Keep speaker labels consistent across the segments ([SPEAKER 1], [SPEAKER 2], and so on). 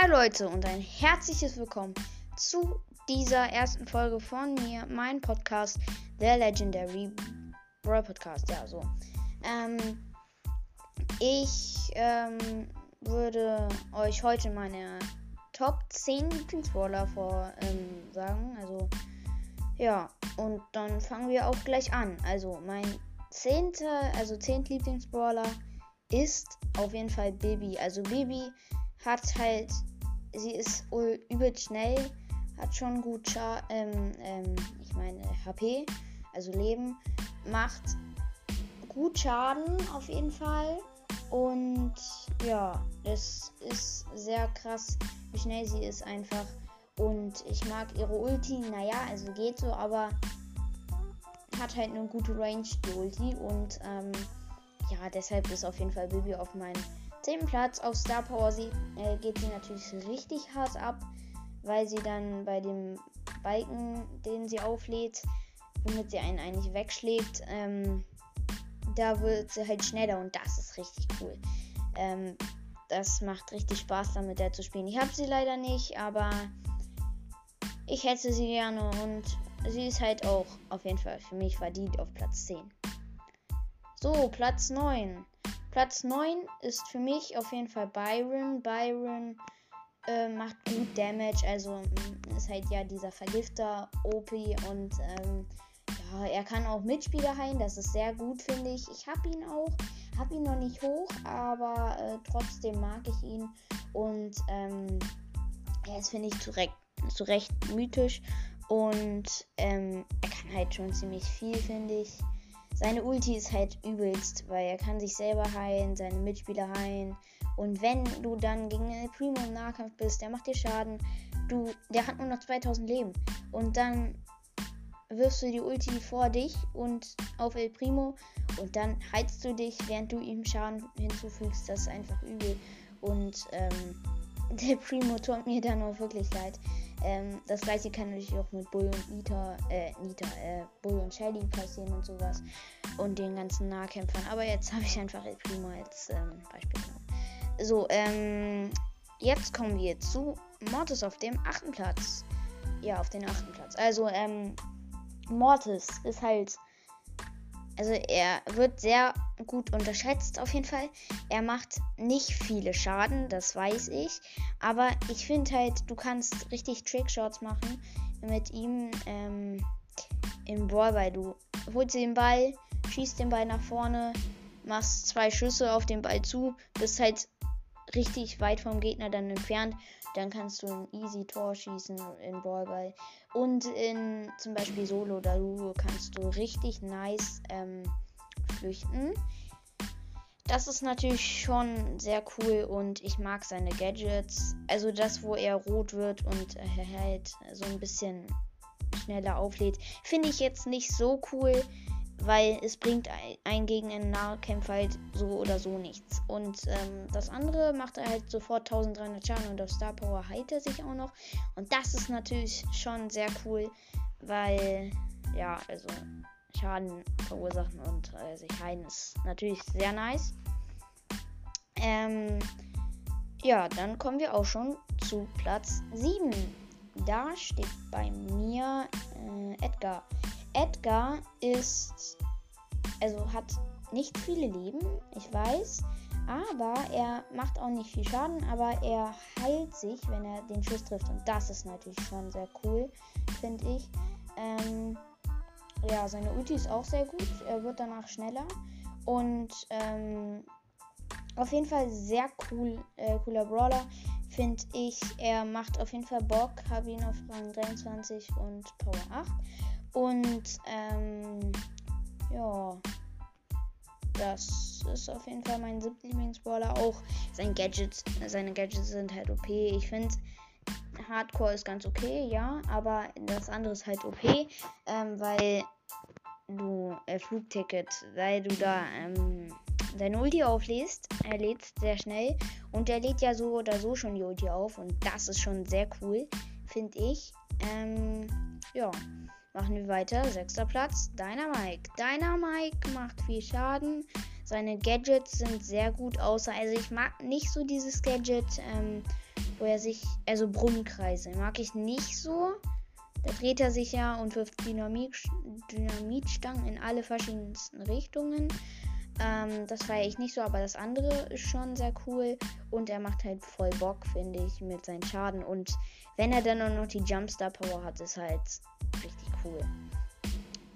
[SPEAKER 1] Hi Leute und ein herzliches Willkommen zu dieser ersten Folge von mir, mein Podcast, der Legendary Brawl Podcast. Ja, so. Ähm, ich ähm, würde euch heute meine Top 10 Lieblingsbrawler vor ähm, sagen. Also, ja, und dann fangen wir auch gleich an. Also, mein zehnter, also 10. Lieblingsbrawler ist auf jeden Fall Baby. Also, Baby hat halt, sie ist übel schnell, hat schon gut, Scha ähm, ähm, ich meine HP, also Leben, macht gut Schaden auf jeden Fall. Und ja, das ist sehr krass, wie schnell sie ist einfach. Und ich mag ihre Ulti, naja, also geht so, aber hat halt eine gute Range, die Ulti. Und ähm, ja, deshalb ist auf jeden Fall Bibi auf meinem 10. Platz. Auf Star Power sie, äh, geht sie natürlich richtig hart ab, weil sie dann bei dem Balken, den sie auflädt, womit sie einen eigentlich wegschlägt, ähm, da wird sie halt schneller und das ist richtig cool. Ähm, das macht richtig Spaß, damit der zu spielen. Ich habe sie leider nicht, aber ich hätte sie gerne und sie ist halt auch auf jeden Fall für mich verdient auf Platz 10. So, Platz 9. Platz 9 ist für mich auf jeden Fall Byron. Byron äh, macht gut Damage, also mm, ist halt ja dieser Vergifter OP und ähm, ja, er kann auch Mitspieler heilen, das ist sehr gut, finde ich. Ich habe ihn auch, habe ihn noch nicht hoch, aber äh, trotzdem mag ich ihn und ähm, er ist, finde ich, zu, Recht, zu Recht mythisch und ähm, er kann halt schon ziemlich viel, finde ich. Seine Ulti ist halt übelst, weil er kann sich selber heilen, seine Mitspieler heilen. Und wenn du dann gegen El Primo im Nahkampf bist, der macht dir Schaden. Du, der hat nur noch 2000 Leben. Und dann wirfst du die Ulti vor dich und auf El Primo und dann heizt du dich, während du ihm Schaden hinzufügst. Das ist einfach übel. Und ähm, der Primo tut mir dann auch wirklich leid. Ähm, das gleiche kann natürlich auch mit Bull und Nita, äh, Nita, äh, Bull und Shelly passieren und sowas. Und den ganzen Nahkämpfern. Aber jetzt habe ich einfach El Primo als ähm, Beispiel genommen. So, ähm, jetzt kommen wir zu Mortis auf dem achten Platz. Ja, auf den achten Platz. Also, ähm, Mortis ist halt also er wird sehr gut unterschätzt auf jeden Fall. Er macht nicht viele Schaden, das weiß ich. Aber ich finde halt, du kannst richtig Trickshots machen mit ihm ähm, im Ball, weil du holst den Ball, schießt den Ball nach vorne, machst zwei Schüsse auf den Ball zu, bist halt richtig weit vom Gegner dann entfernt dann kannst du ein easy Tor schießen in Ballball. Und in zum Beispiel Solo oder Ludo kannst du richtig nice ähm, flüchten. Das ist natürlich schon sehr cool und ich mag seine Gadgets. Also das, wo er rot wird und äh, halt so ein bisschen schneller auflädt, finde ich jetzt nicht so cool weil es bringt ein gegen einen Nahkämpfer halt so oder so nichts. Und ähm, das andere macht er halt sofort 1300 Schaden und auf Star Power heilt er sich auch noch. Und das ist natürlich schon sehr cool, weil ja, also Schaden verursachen und äh, sich heilen ist natürlich sehr nice. Ähm, ja, dann kommen wir auch schon zu Platz 7. Da steht bei mir äh, Edgar. Edgar ist, also hat nicht viele Leben, ich weiß, aber er macht auch nicht viel Schaden, aber er heilt sich, wenn er den Schuss trifft. Und das ist natürlich schon sehr cool, finde ich. Ähm, ja, seine Ulti ist auch sehr gut. Er wird danach schneller. Und ähm, auf jeden Fall sehr cool, äh, cooler Brawler, finde ich. Er macht auf jeden Fall Bock. Habe ihn auf Rang 23 und Power 8. Und ähm, ja, das ist auf jeden Fall mein siebter Lieblingsbrawler. Auch sein Gadgets, seine Gadgets sind halt OP. Ich finde Hardcore ist ganz okay, ja, aber das andere ist halt OP, ähm, weil du äh, Flugticket, weil du da ähm, deine Ulti auflädst. Er lädt sehr schnell und er lädt ja so oder so schon die Ulti auf und das ist schon sehr cool, finde ich. Ähm, ja. Machen wir weiter. Sechster Platz. Dynamike. Dynamike macht viel Schaden. Seine Gadgets sind sehr gut außer. Also ich mag nicht so dieses Gadget, ähm, wo er sich, also Brummkreise, mag ich nicht so. Da dreht er sich ja und wirft Dynamit, Dynamitstangen in alle verschiedensten Richtungen. Ähm, das feiere ich nicht so, aber das andere ist schon sehr cool. Und er macht halt voll Bock, finde ich, mit seinen Schaden. Und wenn er dann auch noch die Jumpstar Power hat, ist halt cool.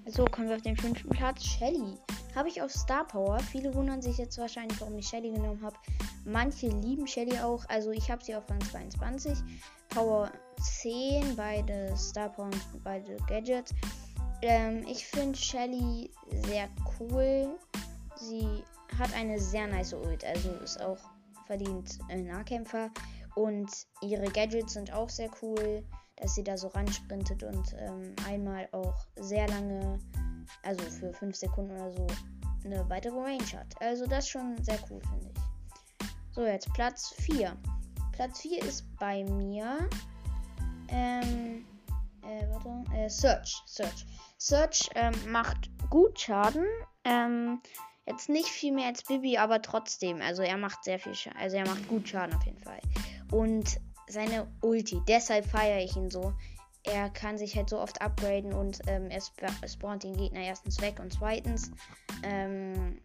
[SPEAKER 1] So, kommen wir auf den fünften Platz. Shelly. Habe ich auf Star Power. Viele wundern sich jetzt wahrscheinlich, warum ich Shelly genommen habe. Manche lieben Shelly auch. Also ich habe sie auf Rang 22. Power 10, beide Star Power und beide Gadgets. Ähm, ich finde Shelly sehr cool. Sie hat eine sehr nice Ult, also ist auch verdient äh, Nahkämpfer. Und ihre Gadgets sind auch sehr cool, dass sie da so ransprintet und ähm, einmal auch sehr lange, also für 5 Sekunden oder so, eine weitere Range hat. Also das schon sehr cool, finde ich. So, jetzt Platz 4. Platz 4 ist bei mir. Ähm, äh, warte, äh, Search. Search. Search ähm, macht gut Schaden. Ähm, Jetzt nicht viel mehr als Bibi, aber trotzdem. Also er macht sehr viel Schaden. Also er macht gut Schaden auf jeden Fall. Und seine Ulti, deshalb feiere ich ihn so. Er kann sich halt so oft upgraden und ähm, er sp spawnt den Gegner erstens weg und zweitens, ähm,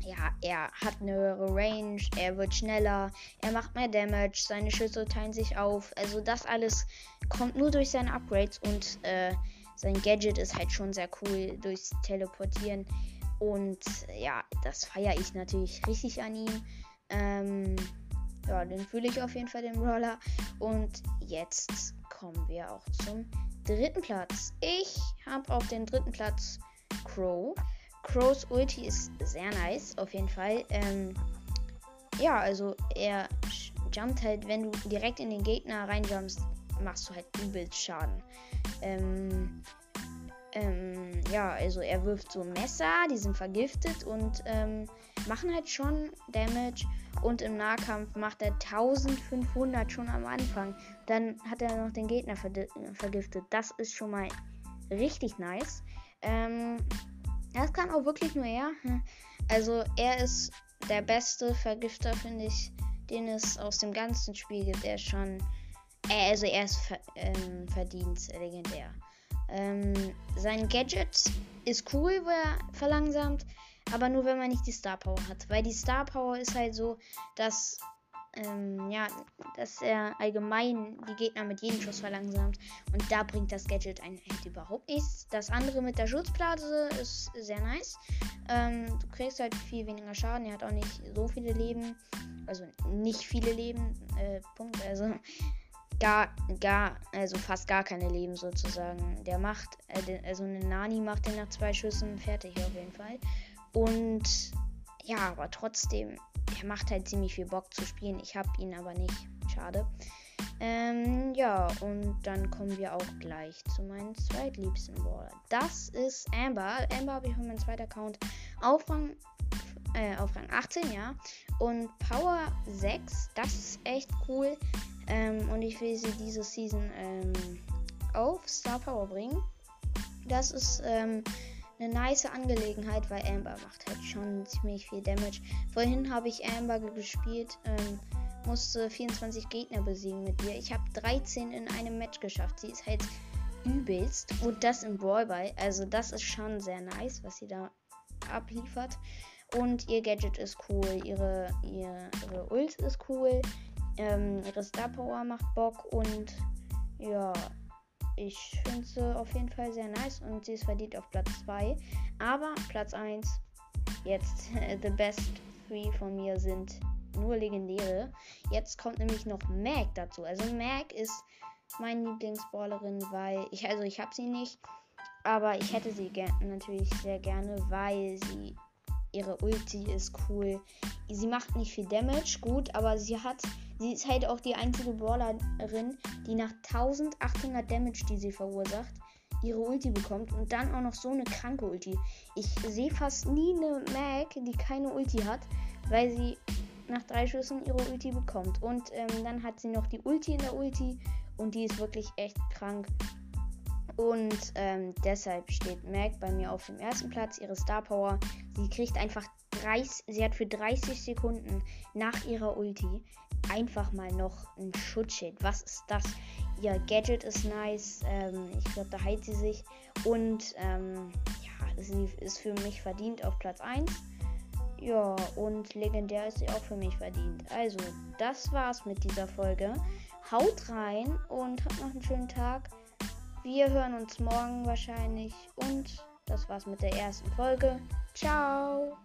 [SPEAKER 1] ja, er hat eine höhere Range, er wird schneller, er macht mehr Damage, seine Schüsse teilen sich auf. Also das alles kommt nur durch seine Upgrades und äh, sein Gadget ist halt schon sehr cool durchs Teleportieren. Und ja, das feiere ich natürlich richtig an ihm. Ähm, ja, den fühle ich auf jeden Fall, den Brawler. Und jetzt kommen wir auch zum dritten Platz. Ich habe auf den dritten Platz Crow. Crows Ulti ist sehr nice, auf jeden Fall. Ähm, ja, also er jumpt halt, wenn du direkt in den Gegner reinjumpst, machst du halt übelst Schaden. Ähm, ähm, ja, also er wirft so Messer, die sind vergiftet und ähm, machen halt schon Damage. Und im Nahkampf macht er 1500 schon am Anfang. Dann hat er noch den Gegner vergiftet. Das ist schon mal richtig nice. Ähm, das kann auch wirklich nur er. Also er ist der beste Vergifter, finde ich, den es aus dem ganzen Spiel gibt. Er ist schon. Äh, also er ist ver ähm, verdient legendär. Ähm, sein Gadget ist cool, wo er verlangsamt, aber nur wenn man nicht die Star Power hat. Weil die Star Power ist halt so, dass, ähm, ja, dass er allgemein die Gegner mit jedem Schuss verlangsamt. Und da bringt das Gadget einen halt überhaupt nichts. Das andere mit der Schutzblase ist sehr nice. Ähm, du kriegst halt viel weniger Schaden. Er hat auch nicht so viele Leben. Also nicht viele Leben. Äh, Punkt. Also gar, gar, also fast gar keine Leben sozusagen. Der macht, äh, also eine Nani macht den nach zwei Schüssen fertig auf jeden Fall. Und ja, aber trotzdem, er macht halt ziemlich viel Bock zu spielen. Ich habe ihn aber nicht. Schade. Ähm, ja, und dann kommen wir auch gleich zu meinem zweitliebsten Brawler. Das ist Amber. Amber habe ich von meinem zweiten Account auf Rang, äh, auf Rang 18, ja. Und Power 6, das ist echt cool. Ähm, und ich will sie diese Season ähm, auf Star Power bringen. Das ist ähm, eine nice Angelegenheit, weil Amber macht halt schon ziemlich viel Damage. Vorhin habe ich Amber gespielt, ähm, musste 24 Gegner besiegen mit ihr. Ich habe 13 in einem Match geschafft. Sie ist halt übelst. Und das im Brawl Ball. Also das ist schon sehr nice, was sie da abliefert. Und ihr Gadget ist cool, ihre, ihre, ihre Ult ist cool, ähm, Star Power macht Bock und ja, ich finde sie auf jeden Fall sehr nice und sie ist verdient auf Platz 2. Aber Platz 1, jetzt the best 3 von mir sind nur legendäre. Jetzt kommt nämlich noch Mag dazu. Also Mag ist meine Lieblingsballerin, weil ich, also ich habe sie nicht, aber ich hätte sie natürlich sehr gerne, weil sie ihre Ulti ist cool. Sie macht nicht viel Damage, gut, aber sie hat Sie ist halt auch die einzige Brawlerin, die nach 1800 Damage, die sie verursacht, ihre Ulti bekommt und dann auch noch so eine kranke Ulti. Ich sehe fast nie eine Mag, die keine Ulti hat, weil sie nach drei Schüssen ihre Ulti bekommt. Und ähm, dann hat sie noch die Ulti in der Ulti und die ist wirklich echt krank. Und ähm, deshalb steht Mag bei mir auf dem ersten Platz. Ihre Star Power. Sie kriegt einfach 30. Sie hat für 30 Sekunden nach ihrer Ulti einfach mal noch ein Schutzschild. Was ist das? Ihr Gadget ist nice. Ähm, ich glaube, da heilt sie sich. Und ähm, ja, sie ist für mich verdient auf Platz 1. Ja, und legendär ist sie auch für mich verdient. Also, das war's mit dieser Folge. Haut rein und habt noch einen schönen Tag. Wir hören uns morgen wahrscheinlich. Und das war's mit der ersten Folge. Ciao!